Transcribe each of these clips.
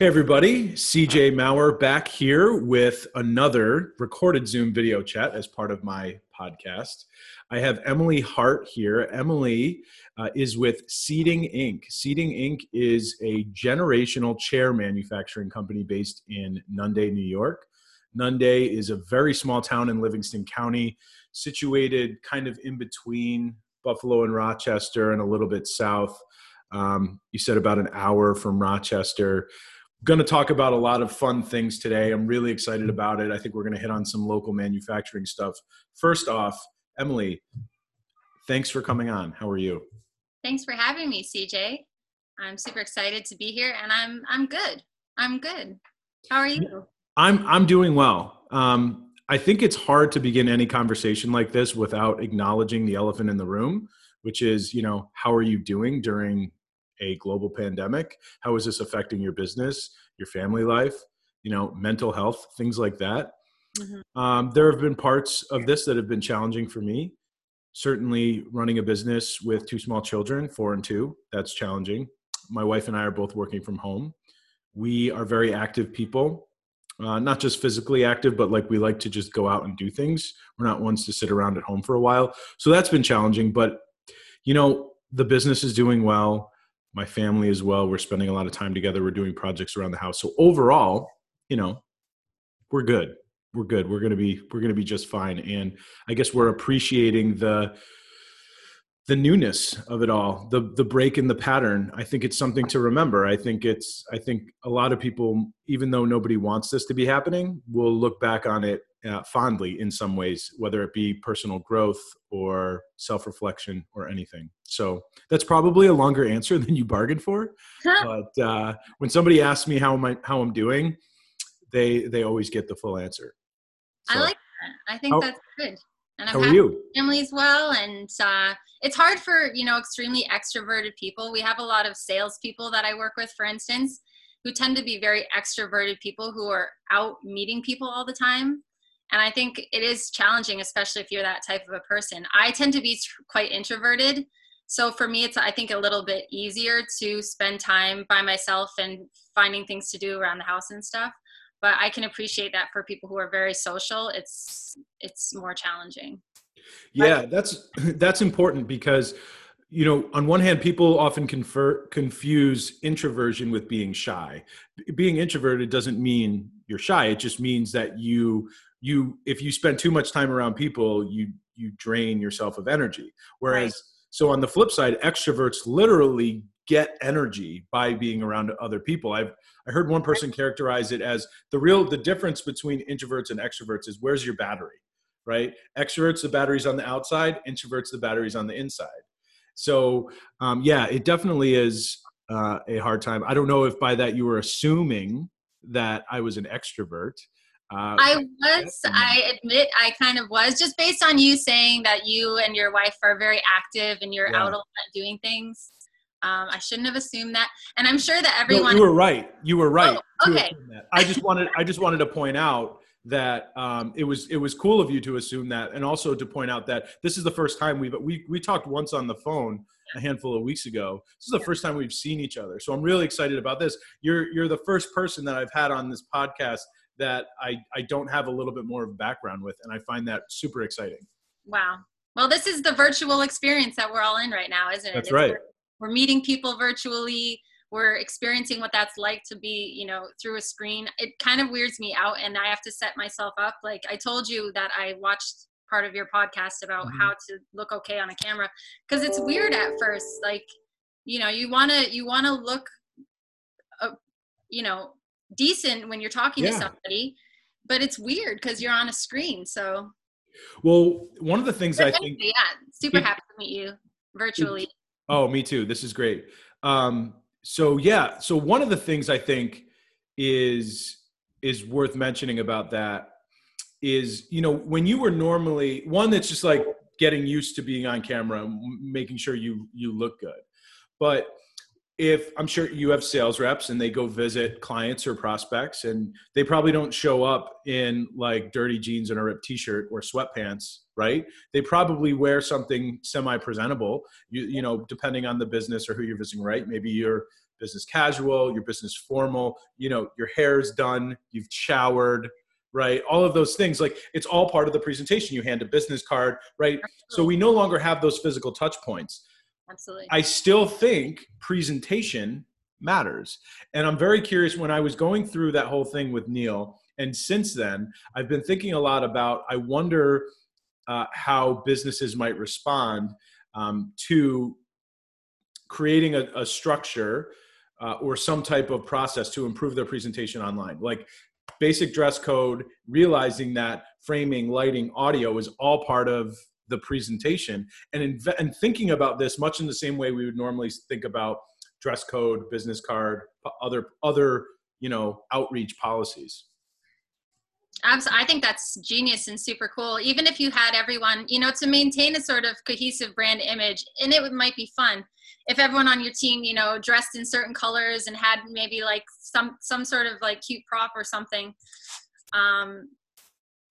Hey, everybody. CJ Maurer back here with another recorded Zoom video chat as part of my podcast. I have Emily Hart here. Emily uh, is with Seating Inc. Seating Inc. is a generational chair manufacturing company based in Nunda, New York. Nunda is a very small town in Livingston County, situated kind of in between Buffalo and Rochester and a little bit south. Um, you said about an hour from Rochester going to talk about a lot of fun things today. I'm really excited about it. I think we're going to hit on some local manufacturing stuff. First off, Emily, thanks for coming on. How are you? Thanks for having me, CJ. I'm super excited to be here and I'm I'm good. I'm good. How are you? I'm I'm doing well. Um, I think it's hard to begin any conversation like this without acknowledging the elephant in the room, which is, you know, how are you doing during a global pandemic how is this affecting your business your family life you know mental health things like that? Mm-hmm. um, there have been parts of this that have been challenging for me. Certainly running a business with two small children four and two that's challenging. My wife and i are both working from home. We are very active people uh, not just physically active but like we like to just go out and do things. We're not ones to sit around at home for a while. So that's been challenging but you know the business is doing well my family as well. We're spending a lot of time together. We're doing projects around the house. So overall, you know, we're good. We're good. We're gonna be we're gonna be just fine. And I guess we're appreciating the the newness of it all, the the break in the pattern. I think it's something to remember. I think it's I think a lot of people, even though nobody wants this to be happening, will look back on it uh, fondly in some ways, whether it be personal growth or self reflection or anything. So that's probably a longer answer than you bargained for. but uh, when somebody asks me how I how I'm doing, they they always get the full answer. So, I like that. I think how, that's good. And I'm how are you? Family as well, and uh, it's hard for you know extremely extroverted people. We have a lot of salespeople that I work with, for instance, who tend to be very extroverted people who are out meeting people all the time and i think it is challenging especially if you're that type of a person. I tend to be quite introverted. So for me it's i think a little bit easier to spend time by myself and finding things to do around the house and stuff. But i can appreciate that for people who are very social it's it's more challenging. Yeah that's that's important because you know on one hand people often confer, confuse introversion with being shy. Being introverted doesn't mean you're shy. It just means that you you if you spend too much time around people you you drain yourself of energy. Whereas right. so on the flip side extroverts literally get energy by being around other people. I've i heard one person characterize it as the real the difference between introverts and extroverts is where's your battery right? Extroverts the battery's on the outside introverts the battery's on the inside. So um, yeah it definitely is uh, a hard time. I don't know if by that you were assuming that i was an extrovert uh, I was, I admit, I kind of was, just based on you saying that you and your wife are very active and you're yeah. out a lot doing things. Um, I shouldn't have assumed that, and I'm sure that everyone. No, you were right. You were right. Oh, okay. I just wanted, I just wanted to point out that um, it was it was cool of you to assume that, and also to point out that this is the first time we've we we talked once on the phone a handful of weeks ago. This is the first time we've seen each other, so I'm really excited about this. You're you're the first person that I've had on this podcast that I, I don't have a little bit more of background with. And I find that super exciting. Wow. Well, this is the virtual experience that we're all in right now, isn't it? That's right. We're, we're meeting people virtually. We're experiencing what that's like to be, you know, through a screen. It kind of weirds me out, and I have to set myself up. Like I told you that I watched part of your podcast about mm-hmm. how to look okay on a camera because it's weird at first. Like, you know, you wanna you wanna look, uh, you know, decent when you're talking yeah. to somebody, but it's weird because you're on a screen. So, well, one of the things but I think, yeah, super it, happy to meet you virtually. It, oh, me too. This is great. Um, so yeah, so one of the things I think is is worth mentioning about that is you know when you were normally one that's just like getting used to being on camera making sure you you look good but if I'm sure you have sales reps and they go visit clients or prospects and they probably don't show up in like dirty jeans and a ripped t-shirt or sweatpants, right? They probably wear something semi-presentable, you, you know, depending on the business or who you're visiting, right? Maybe you're business casual, your business formal, you know, your hair's done, you've showered, right? All of those things, like it's all part of the presentation. You hand a business card, right? So we no longer have those physical touch points. Absolutely. I still think presentation matters. And I'm very curious when I was going through that whole thing with Neil, and since then, I've been thinking a lot about, I wonder uh, how businesses might respond um, to creating a, a structure uh, or some type of process to improve their presentation online. Like basic dress code, realizing that framing, lighting, audio is all part of the presentation, and and thinking about this much in the same way we would normally think about dress code, business card, other other you know outreach policies. Absolutely. I think that's genius and super cool. Even if you had everyone, you know, to maintain a sort of cohesive brand image, and it might be fun if everyone on your team, you know, dressed in certain colors and had maybe like some some sort of like cute prop or something. Um,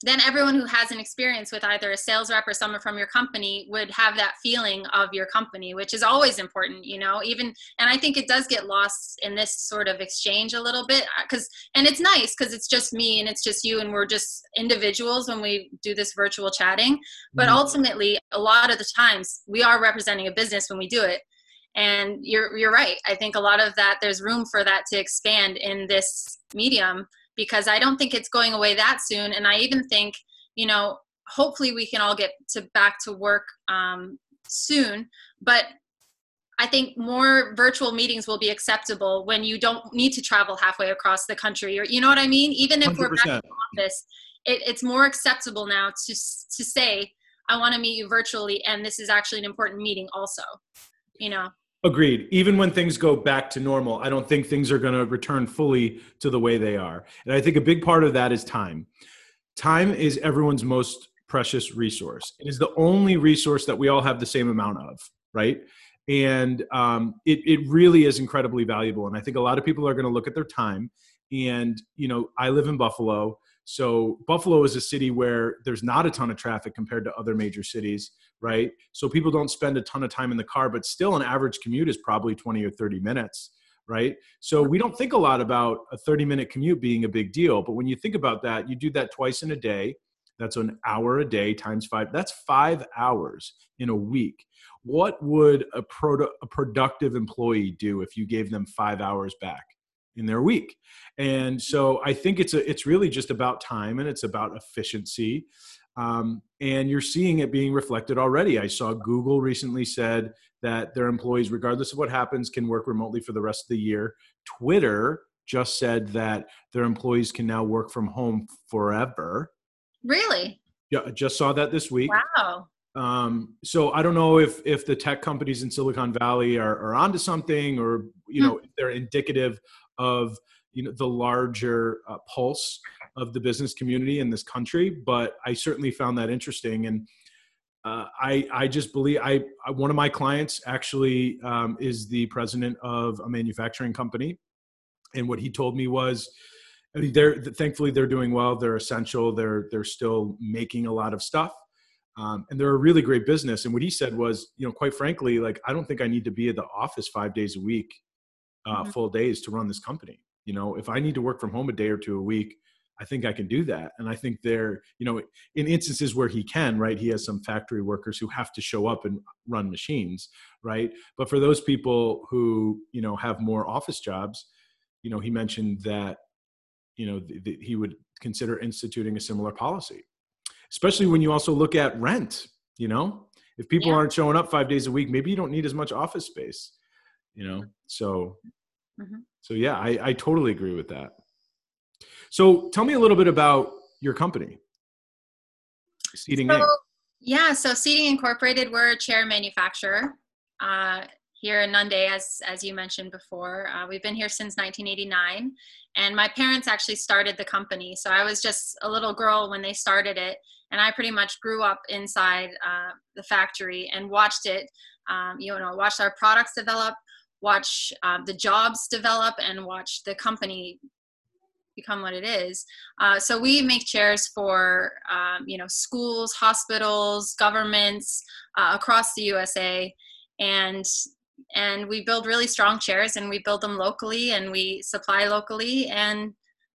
then everyone who has an experience with either a sales rep or someone from your company would have that feeling of your company which is always important you know even and i think it does get lost in this sort of exchange a little bit because uh, and it's nice because it's just me and it's just you and we're just individuals when we do this virtual chatting but mm-hmm. ultimately a lot of the times we are representing a business when we do it and you're you're right i think a lot of that there's room for that to expand in this medium because I don't think it's going away that soon. And I even think, you know, hopefully we can all get to back to work um, soon. But I think more virtual meetings will be acceptable when you don't need to travel halfway across the country, or you know what I mean. Even if we are back in the office, it, it's more acceptable now to to say, "I want to meet you virtually," and this is actually an important meeting, also. You know. Agreed. Even when things go back to normal, I don't think things are going to return fully to the way they are. And I think a big part of that is time. Time is everyone's most precious resource. It is the only resource that we all have the same amount of, right? And um, it, it really is incredibly valuable. And I think a lot of people are going to look at their time. And, you know, I live in Buffalo. So Buffalo is a city where there's not a ton of traffic compared to other major cities, right? So people don't spend a ton of time in the car, but still an average commute is probably 20 or 30 minutes, right? So we don't think a lot about a 30 minute commute being a big deal, but when you think about that, you do that twice in a day. That's an hour a day times five. That's five hours in a week. What would a, pro- a productive employee do if you gave them five hours back? In their week. And so i think it's a it's really just about time and it's about efficiency. Um, and you're seeing it being reflected already. I saw google recently said that their employees regardless of what happens can work remotely for the rest of the year. Twitter just said that their employees can now work from home forever. Really? Yeah i just saw that this week. Wow. Um, so I don't know if if the tech companies in Silicon Valley are, are onto something, or you know, mm. they're indicative of you know the larger uh, pulse of the business community in this country but i certainly found that interesting and uh, I I just believe I, I, one of my clients actually um, is the president of a manufacturing company, and what he told me was, they're thankfully they're doing well. They're essential. They're they're still making a lot of stuff, um, and they're a really great business. And what he said was, you know, quite frankly, like I don't think I need to be at the office five days a week uh, mm-hmm. full days to run this company. You know, if I need to work from home a day or two a week, I think I can do that. And I think there, you know, in instances where he can, right, he has some factory workers who have to show up and run machines, right? But for those people who, you know, have more office jobs, you know, he mentioned that, you know, th- th- he would consider instituting a similar policy, especially when you also look at rent, you know, if people yeah. aren't showing up five days a week, maybe you don't need as much office space, you know? So Mm-hmm. So yeah, I, I totally agree with that. So tell me a little bit about your company, Seating so, Yeah, so Seating Incorporated, we're a chair manufacturer uh, here in Nunda, as as you mentioned before. Uh, we've been here since 1989, and my parents actually started the company. So I was just a little girl when they started it, and I pretty much grew up inside uh, the factory and watched it. Um, you know, watched our products develop, watch uh, the jobs develop and watch the company become what it is. Uh, so we make chairs for um, you know schools, hospitals, governments uh, across the USA, and and we build really strong chairs and we build them locally and we supply locally. And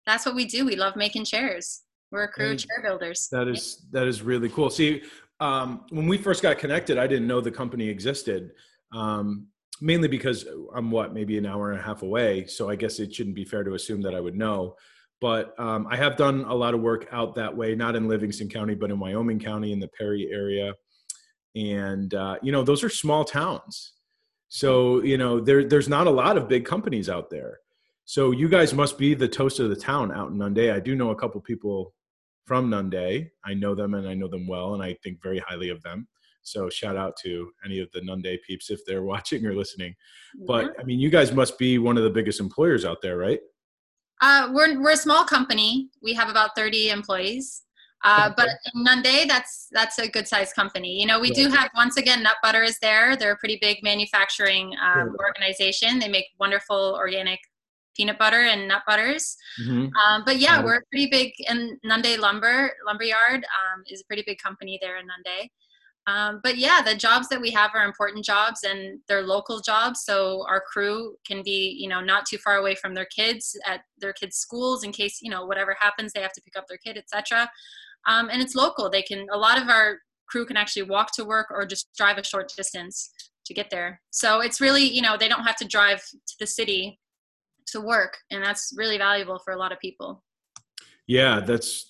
that's what we do. We love making chairs. We're a crew of chair builders. that is that is really cool. See um, when we first got connected i didn't know the company existed. Um, mainly because i'm what maybe an hour and a half away so i guess it shouldn't be fair to assume that i would know but um, i have done a lot of work out that way not in livingston county but in wyoming county in the perry area and uh, you know those are small towns so you know there there's not a lot of big companies out there so you guys must be the toast of the town out in Nunda. I do know a couple people from Nunda. I know them and I know them well, and I think very highly of them. So shout out to any of the Nunda peeps if they're watching or listening. But I mean, you guys must be one of the biggest employers out there, right? Uh, we're we're a small company. We have about thirty employees. Uh, but in Nunda, that's that's a good sized company. You know, we do have once again Nut Butter is there. They're a pretty big manufacturing um, organization. They make wonderful organic peanut butter and nut butters. Mm-hmm. Um, but yeah, we're pretty big. And Nunda Lumber Lumberyard um, is a pretty big company there in Nunda. Um, but yeah, the jobs that we have are important jobs and they're local jobs. So our crew can be, you know, not too far away from their kids at their kids' schools in case, you know, whatever happens, they have to pick up their kid, etc. Um, and it's local. They can, a lot of our crew can actually walk to work or just drive a short distance to get there. So it's really, you know, they don't have to drive to the city to work and that's really valuable for a lot of people yeah that's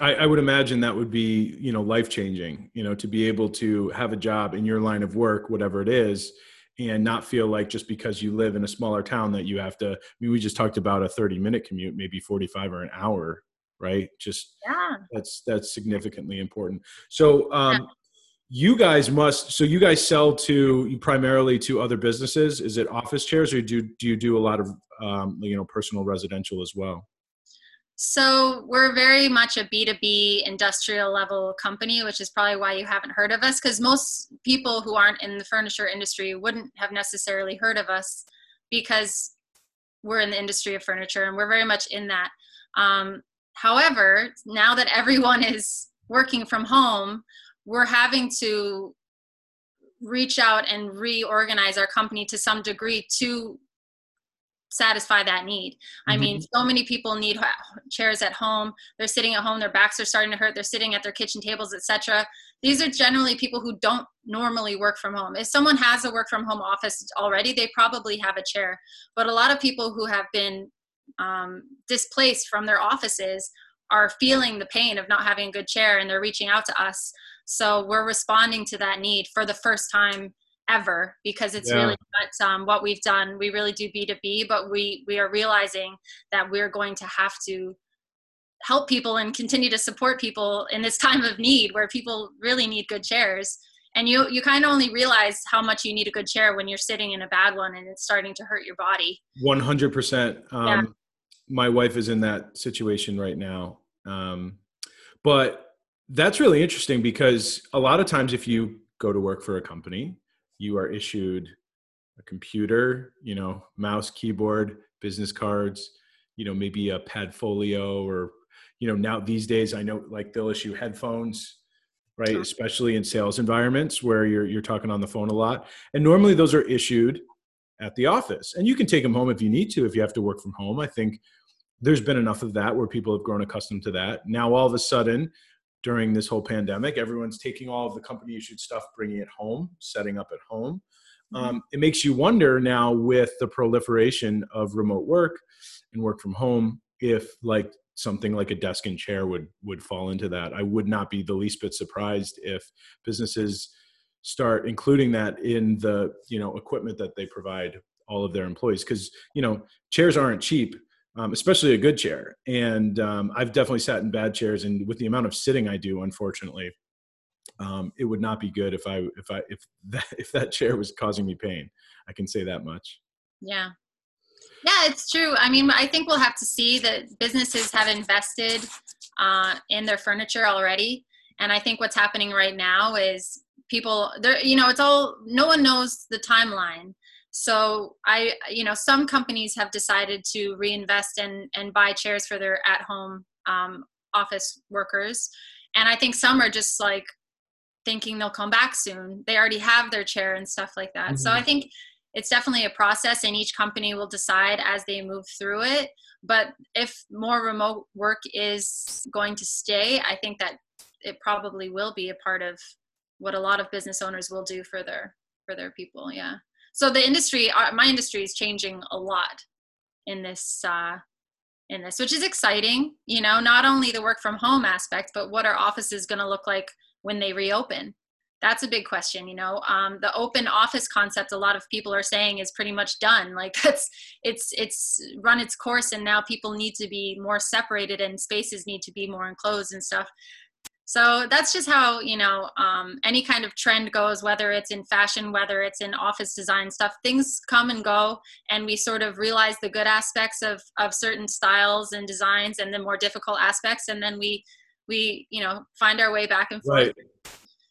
I, I, would imagine that would be you know life changing you know to be able to have a job in your line of work whatever it is and not feel like just because you live in a smaller town that you have to I mean we just talked about a 30 minute commute maybe 45 or an hour right? Just yeah. that's that's significantly important. So um yeah. you guys must so you guys sell to primarily to other businesses? Is it office chairs or do, do you do a lot of um, you know personal residential as well so we're very much a b2b industrial level company which is probably why you haven't heard of us because most people who aren't in the furniture industry wouldn't have necessarily heard of us because we're in the industry of furniture and we're very much in that. Um, however now that everyone is working from home we're having to reach out and reorganize our company to some degree to satisfy that need. Mm-hmm. I mean, mm-hmm. so many people need chairs at home. They're sitting at home, their backs are starting to hurt, they're sitting at their kitchen tables, etc. These are generally people who don't normally work from home. If someone has a work from home office already, they probably have a chair. But a lot of people who have been um, displaced from their offices are feeling the pain of not having a good chair and they're reaching out to us so we're responding to that need for the first time ever because it's yeah. really what, um, what we've done. We really do B2B, but we, we are realizing that we're going to have to help people and continue to support people in this time of need where people really need good chairs and you you kind of only realize how much you need a good chair when you're sitting in a bad one and it's starting to hurt your body 100% um, yeah. my wife is in that situation right now um, but that's really interesting because a lot of times if you go to work for a company, you are issued a computer, you know, mouse, keyboard, business cards, you know, maybe a Padfolio or, you know, now these days I know like they'll issue headphones, right? Especially in sales environments where you're you're talking on the phone a lot. And normally those are issued at the office. And you can take them home if you need to if you have to work from home. I think there's been enough of that where people have grown accustomed to that. Now all of a sudden during this whole pandemic. Everyone's taking all of the company issued stuff, bringing it home, setting up at home. Mm-hmm. Um, it makes you wonder now with the proliferation of remote work and work from home if like something like a desk and chair would would fall into that. I would not be the least bit surprised if businesses start including that in the you know equipment that they provide all of their employees because you know chairs aren't cheap um, especially a good chair. And um, I've definitely sat in bad chairs, and with the amount of sitting I do, unfortunately, um, it would not be good if I if I if that if that chair was causing me pain. I can say that much. Yeah. Yeah, it's true. I mean, I think we'll have to see that businesses have invested uh, in their furniture already, and I think what's happening right now is people. There, you know, it's all. No one knows the timeline so I, you know, some companies have decided to reinvest and and buy chairs for their at-home um, office workers, and I think some are just like thinking they'll come back soon. They already have their chair and stuff like that. Mm-hmm. So I think it's definitely a process and each company will decide as they move through it but if more remote work is going to stay i think that it probably will be a part of what a lot of business owners will do for their for their people yeah so the industry uh, my industry is changing a lot in this uh in this which is exciting you know not only the work from home aspect but what our office is going to look like when they reopen. That's a big question you know um, the open office concept a lot of people are saying is pretty much done like that's it's it's run its course and now people need to be more separated and spaces need to be more enclosed and stuff so that's just how you know um, any kind of trend goes whether it's in fashion whether it's in office design stuff things come and go and we sort of realize the good aspects of of certain styles and designs and the more difficult aspects and then we we you know find our way back and forth right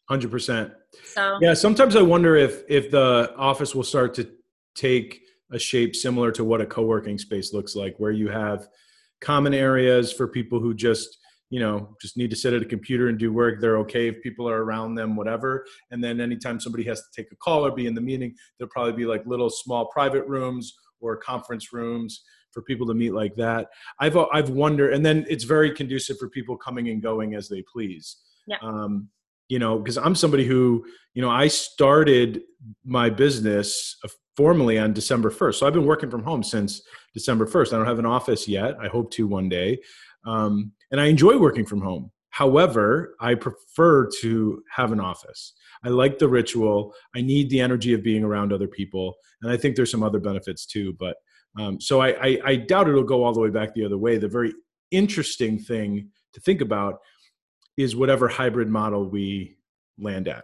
Hundred percent. So yeah, sometimes I wonder if if the office will start to take a shape similar to what a co-working space looks like, where you have common areas for people who just you know just need to sit at a computer and do work. They're okay if people are around them whatever. And then anytime somebody has to take a call or be in the meeting there'll probably be like little small private rooms or conference rooms for people to meet like that. I've i've wondered and then it's very conducive for people coming and going as they please. Yeah. um, you know because i'm somebody who you know i started my business uh, formally on december 1st so i've been working from home since december 1st i don't have an office yet. I hope to one day um, and i enjoy working from home however i prefer to have an office i like the ritual i need the energy of being around other people and i think there's some other benefits too but um, so I, I, I doubt it'll go all the way back the other way the very interesting thing to think about is whatever hybrid model we land at.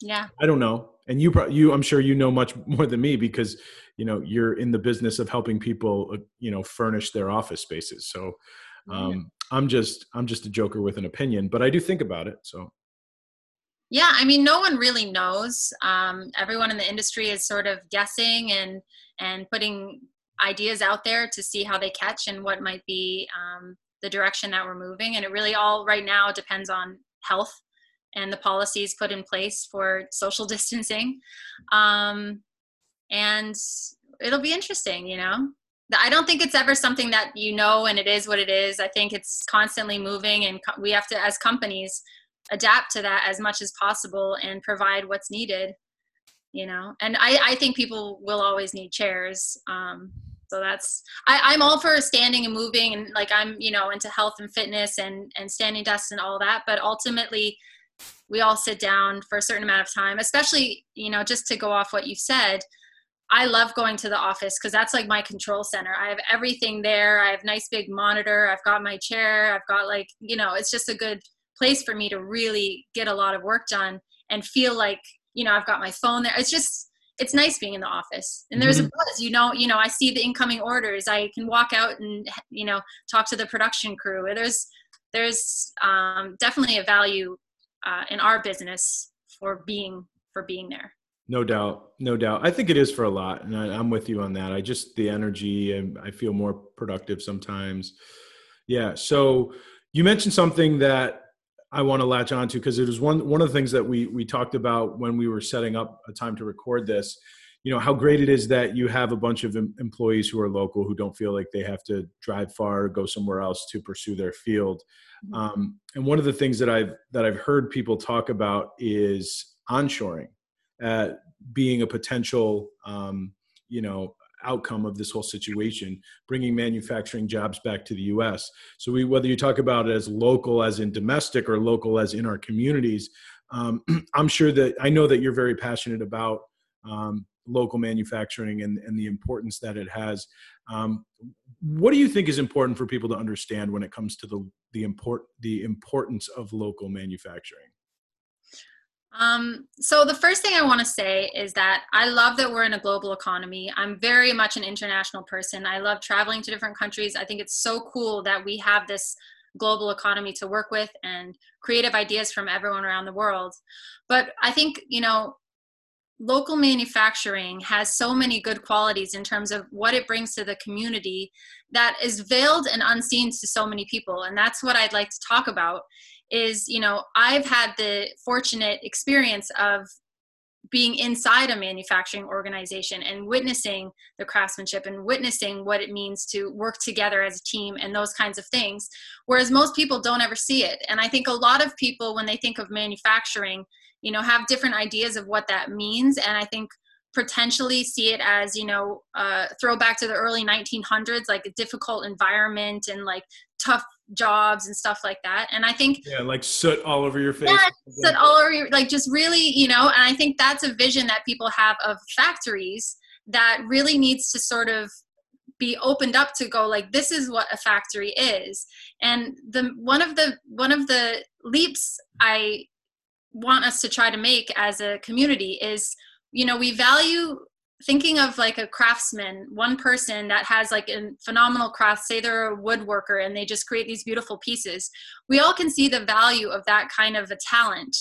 Yeah. I don't know. And you, you, I'm sure you know much more than me because, you know, you're in the business of helping people, uh, you know, furnish their office spaces. So, um. I'm just, I'm just a joker with an opinion, but I do think about it. So. Yeah, I mean, no one really knows. Um, everyone in the industry is sort of guessing and and putting ideas out there to see how they catch and what might be um, the direction that we're moving. And it really all right now depends on health and the policies put in place for social distancing. Um, and it'll be interesting, you know. I don't think it's ever something that you know and it is what it is. I think it's constantly moving, and we have to, as companies, adapt to that as much as possible and provide what's needed. You know, and I, I think people will always need chairs. Um, so that's I, i'm all for standing and moving and like i'm you know into health and fitness and and standing desks and all that but ultimately we all sit down for a certain amount of time especially you know just to go off what you said i love going to the office because that's like my control center. I have everything there. I have nice big monitor. I've got my chair. I've got like you know it's just a good place for me to really get a lot of work done and feel like you know i've got my phone there. It's just it's nice being in the office. And there's mm-hmm. a buzz you know you know i see the incoming orders. I can walk out and you know talk to the production crew. There's there's um, definitely a value uh, in our business for being for being there no doubt no doubt i think it is for a lot and I, i'm with you on that i just the energy and i feel more productive sometimes yeah so you mentioned something that I want to latch onto because it was one one of the things that we we talked about when we were setting up a time to record this. You know how great it is that you have a bunch of em- employees who are local who don't feel like they have to drive far or go somewhere else to pursue their field. Mm-hmm. Um, and one of the things that I've that I've heard people talk about is onshoring, uh, being a potential um, you know outcome of this whole situation, bringing manufacturing jobs back to the U.S. So we, whether you talk about it as local, as in domestic, or local as in our communities, um, I'm sure that I know that you're very passionate about um, local manufacturing and, and the importance that it has. Um, what do you think is important for people to understand when it comes to the the import the importance of local manufacturing? Um, so the first thing I want to say is that I love that we're in a global economy. I'm very much an international person. I love traveling to different countries. I think it's so cool that we have this global economy to work with and creative ideas from everyone around the world. But I think, you know, local manufacturing has so many good qualities in terms of what it brings to the community that is veiled and unseen to so many people. And that's what I'd like to talk about is you know i've had the fortunate experience of being inside a manufacturing organization and witnessing the craftsmanship and witnessing what it means to work together as a team and those kinds of things whereas most people don't ever see it. And i think a lot of people when they think of manufacturing you know have different ideas of what that means. And i think potentially see it as you know uh, throwback to the early 1900s like a difficult environment and like tough jobs and stuff like that. And i think yeah like soot all over your face. Yeah, soot all over your like just really you know and i think that's a vision that people have of factories that really needs to sort of be opened up to go like this is what a factory is. And the one of the one of the leaps i want us to try to make as a community is you know we value thinking of like a craftsman one person that has like a phenomenal craft say they're a woodworker and they just create these beautiful pieces we all can see the value of that kind of a talent.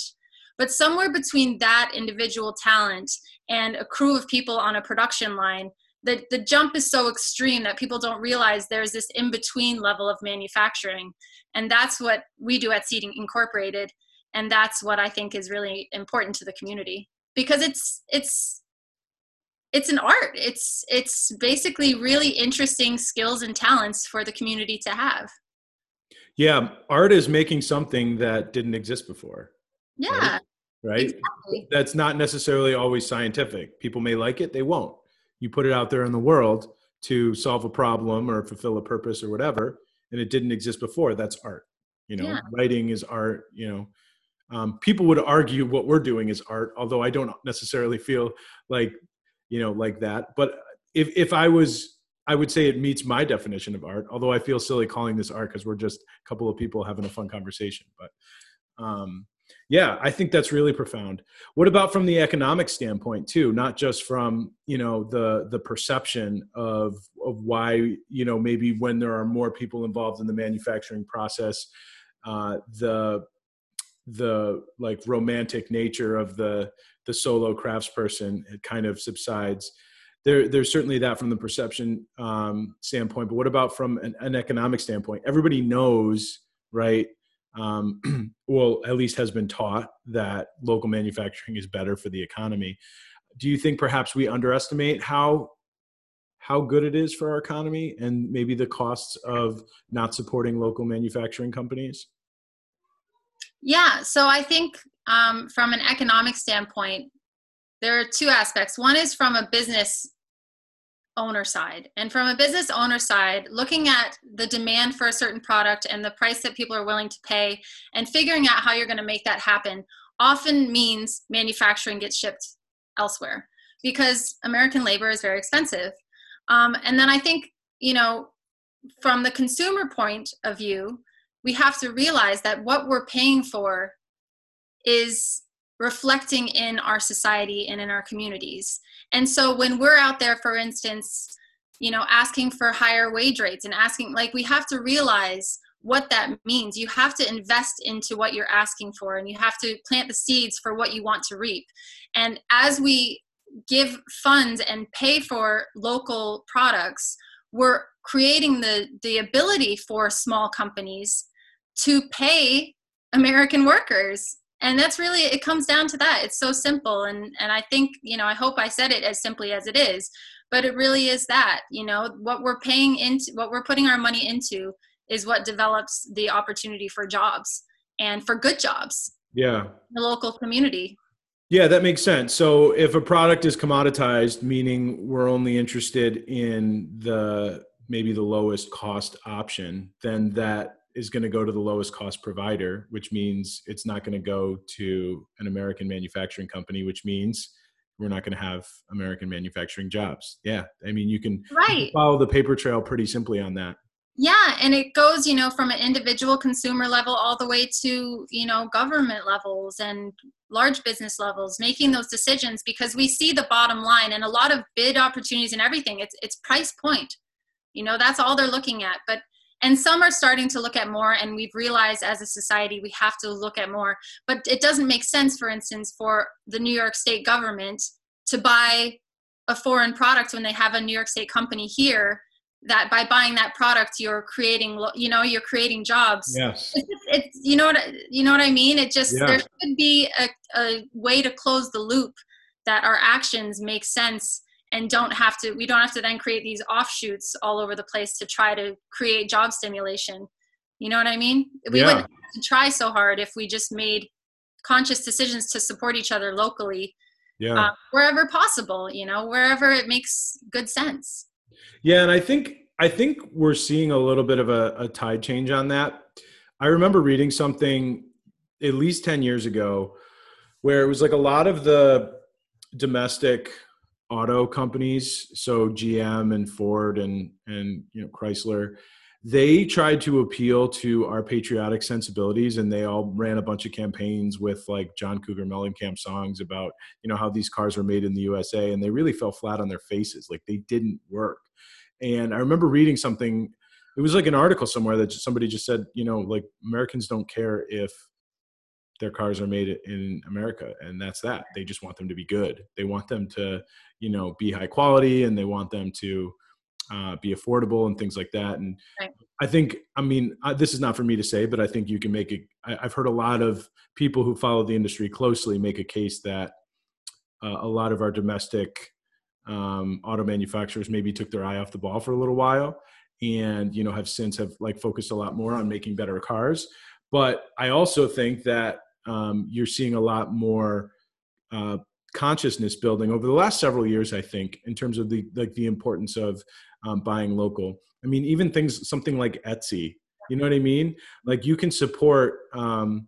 But somewhere between that individual talent and a crew of people on a production line the, the jump is so extreme that people don't realize there's this in between level of manufacturing. And that's what we do at seating incorporated and that's what i think is really important to the community. Because it's it's it's an art. It's it's basically really interesting skills and talents for the community to have. Yeah art is making something that didn't exist before yeah right, right? Exactly. that's not necessarily always scientific. People may like it they won't. You put it out there in the world to solve a problem or fulfill a purpose or whatever and it didn't exist before. That's art you know? Yeah. writing is art you know? Um, people would argue what we're doing is art although i don't necessarily feel like you know like that. But if if i was i would say it meets my definition of art although i feel silly calling this art because we're just a couple of people having a fun conversation. But um yeah i think that's really profound. What about from the economic standpoint too? Not just from you know the the perception of of why you know maybe when there are more people involved in the manufacturing process uh the the like romantic nature of the the solo craftsperson it kind of subsides. There there's certainly that from the perception um, standpoint but what about from an, an economic standpoint? Everybody knows right um, well at least has been taught that local manufacturing is better for the economy. Do you think perhaps we underestimate how how good it is for our economy and maybe the costs of not supporting local manufacturing companies yeah, so I think um, from an economic standpoint, there are two aspects. One is from a business owner side. And from a business owner side, looking at the demand for a certain product and the price that people are willing to pay and figuring out how you're going to make that happen often means manufacturing gets shipped elsewhere because American labor is very expensive. Um, and then I think, you know, from the consumer point of view, we have to realize that what we're paying for is reflecting in our society and in our communities. And so when we're out there, for instance, you know, asking for higher wage rates and asking, like, we have to realize what that means. You have to invest into what you're asking for and you have to plant the seeds for what you want to reap. And as we give funds and pay for local products, we're creating the, the ability for small companies to pay American workers. And that's really it comes down to that. It's so simple and and I think, you know, I hope I said it as simply as it is, but it really is that, you know, what we're paying into what we're putting our money into is what develops the opportunity for jobs and for good jobs. Yeah. The local community. Yeah, that makes sense. So if a product is commoditized, meaning we're only interested in the maybe the lowest cost option, then that is going to go to the lowest cost provider, which means it's not going to go to an American manufacturing company, which means we're not going to have American manufacturing jobs. Yeah. I mean, you can, right. You can follow the paper trail pretty simply on that. Yeah. And it goes, you know, from an individual consumer level all the way to, you know, government levels and large business levels, making those decisions because we see the bottom line and a lot of bid opportunities and everything. It's, it's price point. You know, that's all they're looking at. But and some are starting to look at more and we've realized as a society we have to look at more. But it doesn't make sense for instance for the new york state government to buy a foreign product when they have a new york state company here that by buying that product you're creating you know you're creating jobs. Yes. It's, it's you know what you know what i mean? It just yeah. there should be a, a way to close the loop that our actions make sense and don't have to we don't have to then create these offshoots all over the place to try to create job stimulation. You know what i mean? We yeah. wouldn't try so hard if we just made conscious decisions to support each other locally yeah. uh, wherever possible you know wherever it makes good sense. Yeah and i think i think we're seeing a little bit of a, a tide change on that. I remember reading something at least 10 years ago where it was like a lot of the domestic auto companies so gm and ford and and you know chrysler they tried to appeal to our patriotic sensibilities and they all ran a bunch of campaigns with like john cougar mellencamp songs about you know how these cars were made in the usa and they really fell flat on their faces like they didn't work. And i remember reading something it was like an article somewhere that somebody just said you know like americans don't care if their cars are made in America and that's that. They just want them to be good. They want them to, you know, be high quality and they want them to uh, be affordable and things like that. And right. I think, I mean, I, this is not for me to say, but I think you can make it. I've heard a lot of people who follow the industry closely make a case that uh, a lot of our domestic um, auto manufacturers maybe took their eye off the ball for a little while and you know have since have like focused a lot more on making better cars but i also think that um, you're seeing a lot more uh, consciousness building over the last several years i think in terms of the like the importance of um, buying local. I mean even things something like etsy you know what i mean? Like you can support um,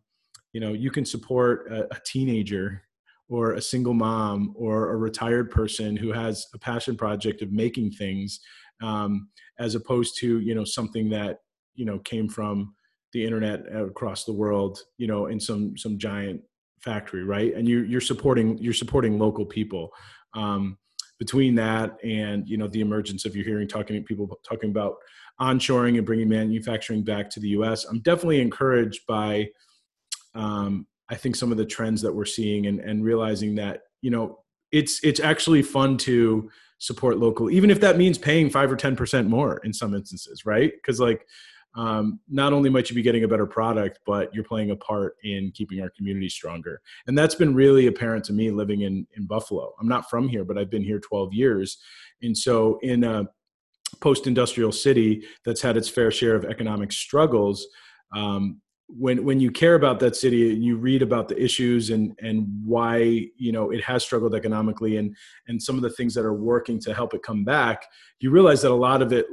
you know you can support a, a teenager or a single mom or a retired person who has a passion project of making things um, as opposed to you know something that you know came from the internet across the world you know in some some giant factory right? And you you're supporting you're supporting local people. Um, between that and you know the emergence of you're hearing talking people talking about onshoring and bringing manufacturing back to the us i'm definitely encouraged by um, i think some of the trends that we're seeing and, and realizing that you know it's it's actually fun to support local even if that means paying five or ten percent more in some instances right? Because like um, not only might you be getting a better product, but you're playing a part in keeping our community stronger. And that's been really apparent to me living in, in Buffalo. I'm not from here, but I've been here 12 years. And so in a post industrial city that's had its fair share of economic struggles, um, when when you care about that city and you read about the issues and and why you know it has struggled economically and and some of the things that are working to help it come back you realize that a lot of it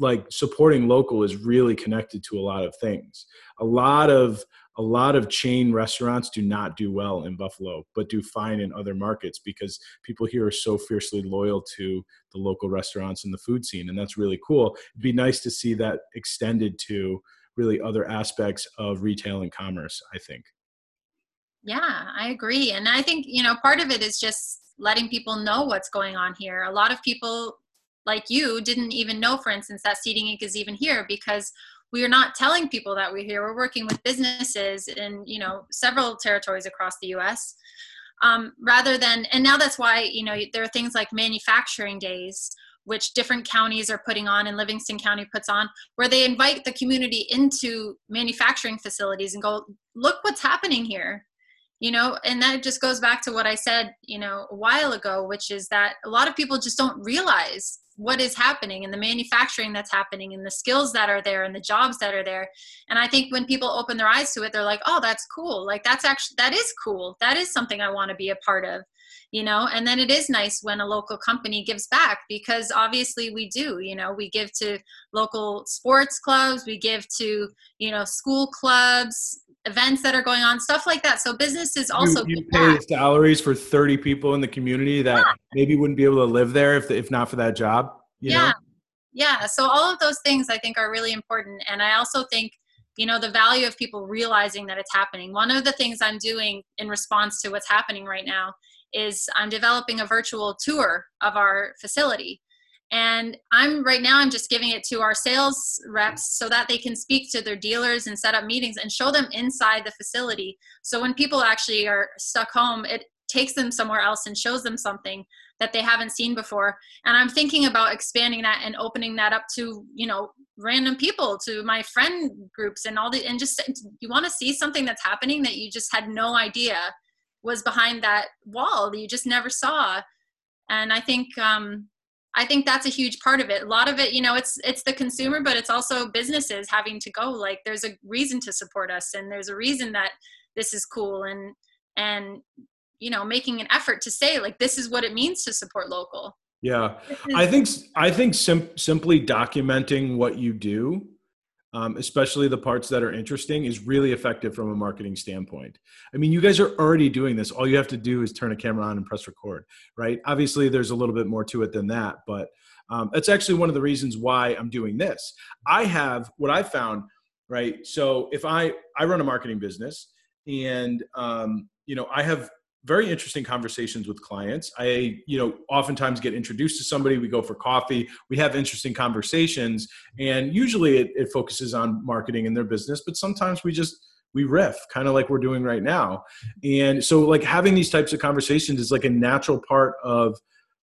like supporting local is really connected to a lot of things. A lot of a lot of chain restaurants do not do well in buffalo but do fine in other markets because people here are so fiercely loyal to the local restaurants and the food scene and that's really cool. It'd be nice to see that extended to really other aspects of retail and commerce i think. Yeah i agree and i think you know part of it is just letting people know what's going on here. A lot of people like you didn't even know for instance that seating inc is even here because we are not telling people that we're here. We're working with businesses in you know several territories across the us um, rather than and now that's why you know there are things like manufacturing days which different counties are putting on and livingston county puts on where they invite the community into manufacturing facilities and go look what's happening here you know and that just goes back to what i said you know a while ago which is that a lot of people just don't realize what is happening and the manufacturing that's happening and the skills that are there and the jobs that are there. And i think when people open their eyes to it they're like oh that's cool. Like that's actually that is cool. That is something i want to be a part of you know? And then it is nice when a local company gives back because obviously we do you know? We give to local sports clubs we give to you know school clubs events that are going on stuff like that. So businesses also you, you pay salaries for 30 people in the community that yeah. maybe wouldn't be able to live there if, if not for that job yeah know? yeah. So all of those things i think are really important. And i also think you know the value of people realizing that it's happening. One of the things i'm doing in response to what's happening right now is i'm developing a virtual tour of our facility and i'm right now i'm just giving it to our sales reps so that they can speak to their dealers and set up meetings and show them inside the facility. So when people actually are stuck home it takes them somewhere else and shows them something that they haven't seen before. And i'm thinking about expanding that and opening that up to you know random people to my friend groups and all the and just you want to see something that's happening that you just had no idea was behind that wall that you just never saw. And i think um, i think that's a huge part of it. A lot of it you know it's it's the consumer but it's also businesses having to go like there's a reason to support us and there's a reason that this is cool and and you know making an effort to say like this is what it means to support local. Yeah. I think i think sim- simply documenting what you do um, especially the parts that are interesting, is really effective from a marketing standpoint. I mean, you guys are already doing this. All you have to do is turn a camera on and press record, right? Obviously, there's a little bit more to it than that, but um, that's actually one of the reasons why I'm doing this. I have what I found, right? So if I I run a marketing business, and um, you know, I have very interesting conversations with clients. I, you know, oftentimes get introduced to somebody. We go for coffee. We have interesting conversations, and usually it, it focuses on marketing and their business. But sometimes we just we riff, kind of like we're doing right now. And so, like having these types of conversations is like a natural part of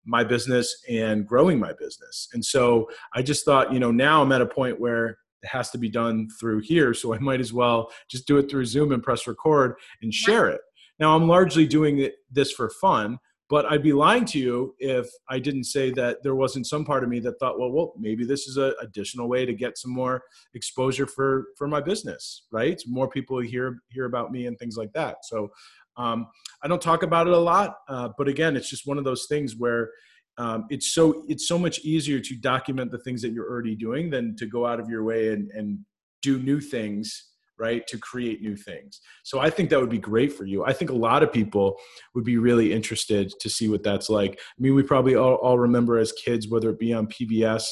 my business and growing my business. And so, I just thought, you know, now I'm at a point where it has to be done through here, so I might as well just do it through Zoom and press record and share it now, I'm largely doing this for fun, but I'd be lying to you if I didn't say that there wasn't some part of me that thought, well, well, maybe this is an additional way to get some more exposure for for my business, right? More people hear hear about me and things like that. So um, I don't talk about it a lot, uh, but again, it's just one of those things where um, it's so it's so much easier to document the things that you're already doing than to go out of your way and and do new things right to create new things. So i think that would be great for you. I think a lot of people would be really interested to see what that's like. I mean we probably all, all remember as kids whether it be on pbs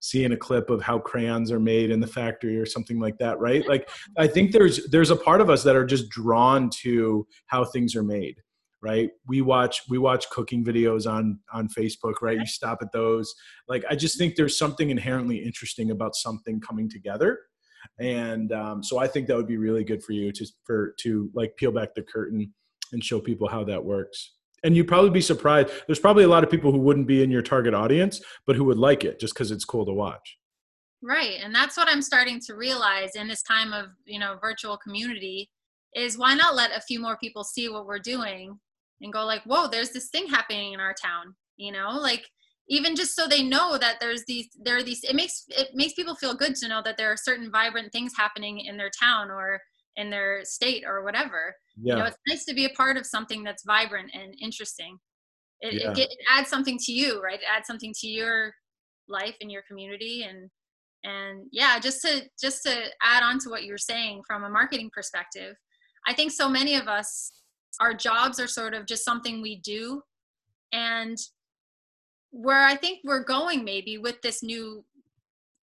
seeing a clip of how crayons are made in the factory or something like that right? Like i think there's there's a part of us that are just drawn to how things are made right? We watch we watch cooking videos on on facebook right? You stop at those. Like i just think there's something inherently interesting about something coming together and um, so i think that would be really good for you to for to like peel back the curtain and show people how that works. And you'd probably be surprised there's probably a lot of people who wouldn't be in your target audience but who would like it just because it's cool to watch. Right and that's what i'm starting to realize in this time of you know virtual community is why not let a few more people see what we're doing and go like whoa there's this thing happening in our town you know? Like even just so they know that there's these there are these it makes it makes people feel good to know that there are certain vibrant things happening in their town or in their state or whatever yeah. you know it's nice to be a part of something that's vibrant and interesting it, yeah. it, get, it adds something to you right it adds something to your life and your community and and yeah just to just to add on to what you're saying from a marketing perspective i think so many of us our jobs are sort of just something we do and where I think we're going maybe with this new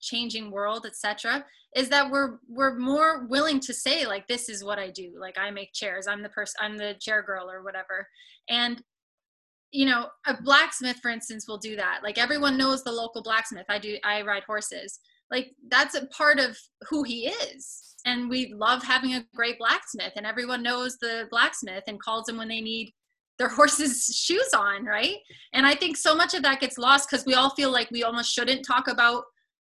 changing world, etc., is that we're we're more willing to say like this is what I do. Like I make chairs. I'm the person. I'm the chair girl or whatever. And you know, a blacksmith, for instance, will do that. Like everyone knows the local blacksmith. I do. I ride horses. Like that's a part of who he is. And we love having a great blacksmith, and everyone knows the blacksmith and calls him when they need their horses shoes on right? And i think so much of that gets lost because we all feel like we almost shouldn't talk about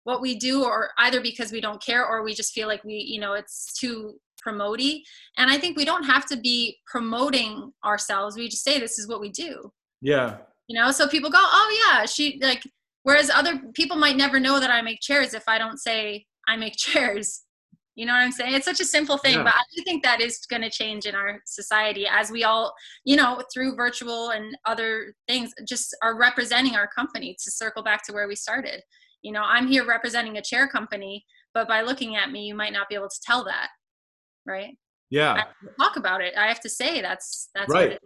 what we do or either because we don't care or we just feel like we you know it's too promoty and i think we don't have to be promoting ourselves. We just say this is what we do. Yeah. You know so people go oh yeah she like whereas other people might never know that i make chairs if i don't say i make chairs you know what I'm saying? It's such a simple thing, yeah. but I do think that is going to change in our society as we all, you know, through virtual and other things, just are representing our company to circle back to where we started. You know, I'm here representing a chair company, but by looking at me, you might not be able to tell that, right? Yeah. talk about it. I have to say that's that's right.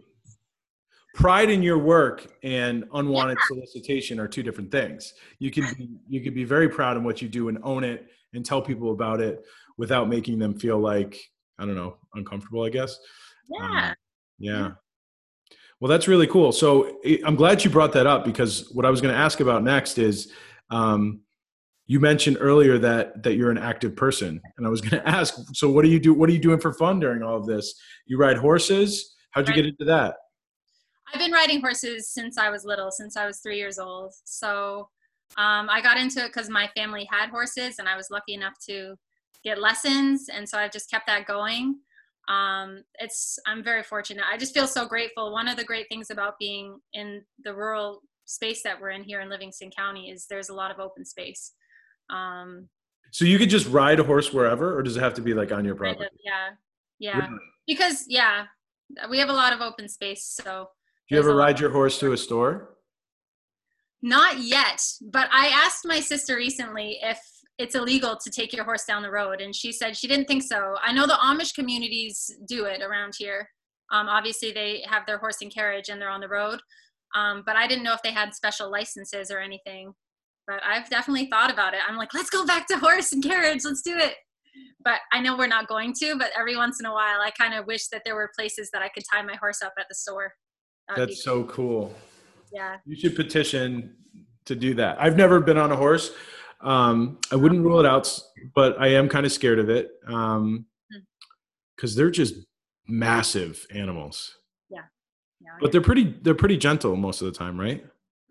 Pride in your work and unwanted yeah. solicitation are two different things. You can be, you can be very proud in what you do and own it and tell people about it without making them feel like I don't know uncomfortable. I guess. Yeah. Um, yeah. Well, that's really cool. So I'm glad you brought that up because what I was going to ask about next is, um, you mentioned earlier that that you're an active person, and I was going to ask, so what do you do? What are you doing for fun during all of this? You ride horses. How'd you get into that? I've been riding horses since I was little, since I was three years old. So um, I got into it because my family had horses, and I was lucky enough to get lessons and so i've just kept that going. Um, it's i'm very fortunate. I just feel so grateful. One of the great things about being in the rural space that we're in here in livingston county is there's a lot of open space. Um, so you could just ride a horse wherever or does it have to be like on your property kind of, yeah. Yeah. Really? because yeah we have a lot of open space so do you ever ride your horse to a store? Not yet but i asked my sister recently if it's illegal to take your horse down the road. And she said she didn't think so. I know the Amish communities do it around here. Um, obviously, they have their horse and carriage and they're on the road. Um, but I didn't know if they had special licenses or anything. But I've definitely thought about it. I'm like, let's go back to horse and carriage. Let's do it. But I know we're not going to. But every once in a while, I kind of wish that there were places that I could tie my horse up at the store. That'd That's so cool. Yeah. You should petition to do that. I've never been on a horse. Um, I wouldn't rule it out, but I am kind of scared of it because um, hmm. they're just massive animals. Yeah. yeah. But they're pretty. They're pretty gentle most of the time, right?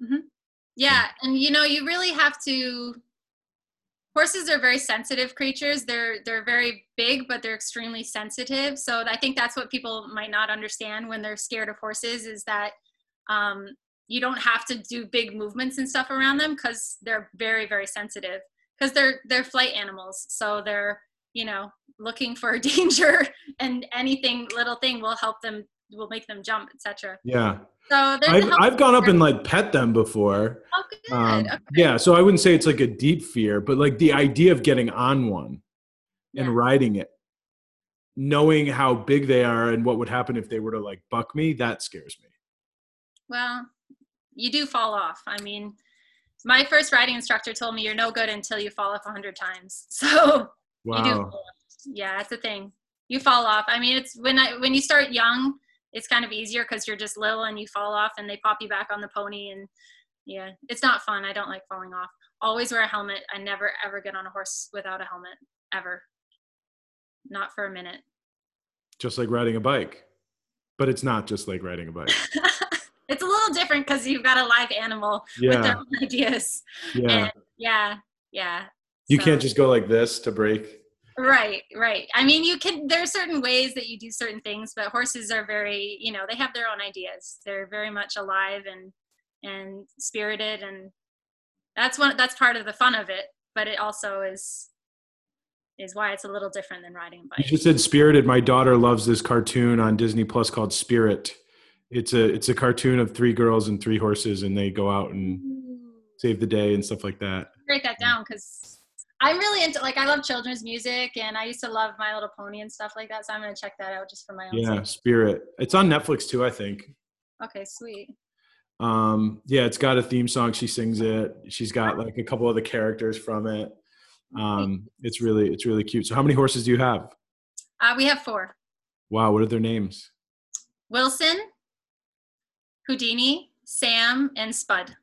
Mm-hmm. Yeah, and you know, you really have to. Horses are very sensitive creatures. They're they're very big, but they're extremely sensitive. So I think that's what people might not understand when they're scared of horses is that um, you don't have to do big movements and stuff around them because they're very very sensitive because they're they're flight animals so they're you know looking for danger and anything little thing will help them will make them jump etc yeah so I've, I've gone up and like pet them before oh, good. Um, okay. yeah so i wouldn't say it's like a deep fear but like the idea of getting on one yeah. and riding it knowing how big they are and what would happen if they were to like buck me that scares me well you do fall off. I mean, my first riding instructor told me you're no good until you fall off a hundred times. So wow. you do. Yeah, that's the thing. You fall off. I mean, it's when I when you start young, it's kind of easier because you're just little and you fall off and they pop you back on the pony and yeah, it's not fun. I don't like falling off. Always wear a helmet. I never ever get on a horse without a helmet ever. Not for a minute. Just like riding a bike. But it's not just like riding a bike. it's a little different because you've got a live animal yeah. with their own ideas. Yeah. And yeah. Yeah. You so. can't just go like this to brake. Right, right. I mean, you can, there are certain ways that you do certain things, but horses are very, you know, they have their own ideas. They're very much alive and, and spirited. And that's one, that's part of the fun of it. But it also is, is why it's a little different than riding a bike. You just said spirited. My daughter loves this cartoon on Disney Plus called Spirit it's a it's a cartoon of three girls and three horses and they go out and save the day and stuff like that. Break that down because i'm really into like i love children's music and i used to love my little pony and stuff like that so i'm gonna check that out just for my own yeah sake. spirit. It's on netflix too i think. Okay sweet. Um yeah it's got a theme song she sings it. She's got like a couple of the characters from it. Um it's really it's really cute. So how many horses do you have? Uh, we have four. Wow what are their names? Wilson Houdini, Sam, and Spud.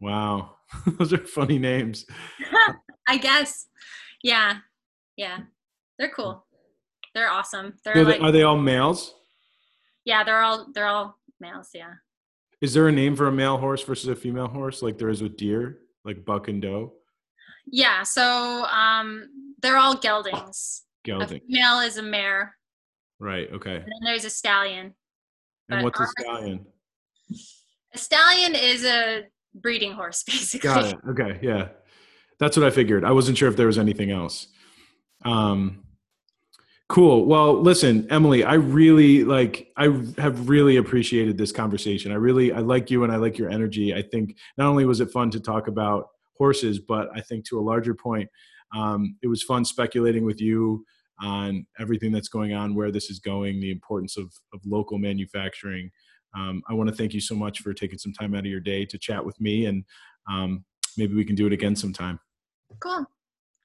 Wow. Those are funny names. I guess. Yeah. Yeah. They're cool. They're awesome. They're are, like, they, are they all males? Yeah, they're all they're all males, yeah. Is there a name for a male horse versus a female horse like there is with deer, like buck and doe? Yeah, so um they're all geldings. Gelding. A female is a mare. Right, okay. And then there's a stallion. And what's a stallion? A stallion is a breeding horse, basically. Got it. Okay, yeah, that's what I figured. I wasn't sure if there was anything else. Um, cool. Well, listen, Emily, I really like. I have really appreciated this conversation. I really, I like you, and I like your energy. I think not only was it fun to talk about horses, but I think to a larger point, um, it was fun speculating with you on everything that's going on, where this is going, the importance of, of local manufacturing, um, I want to thank you so much for taking some time out of your day to chat with me, and um, maybe we can do it again sometime. Cool.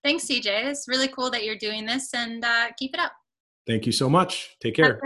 Thanks, CJ. It's really cool that you're doing this, and uh, keep it up. Thank you so much. Take care.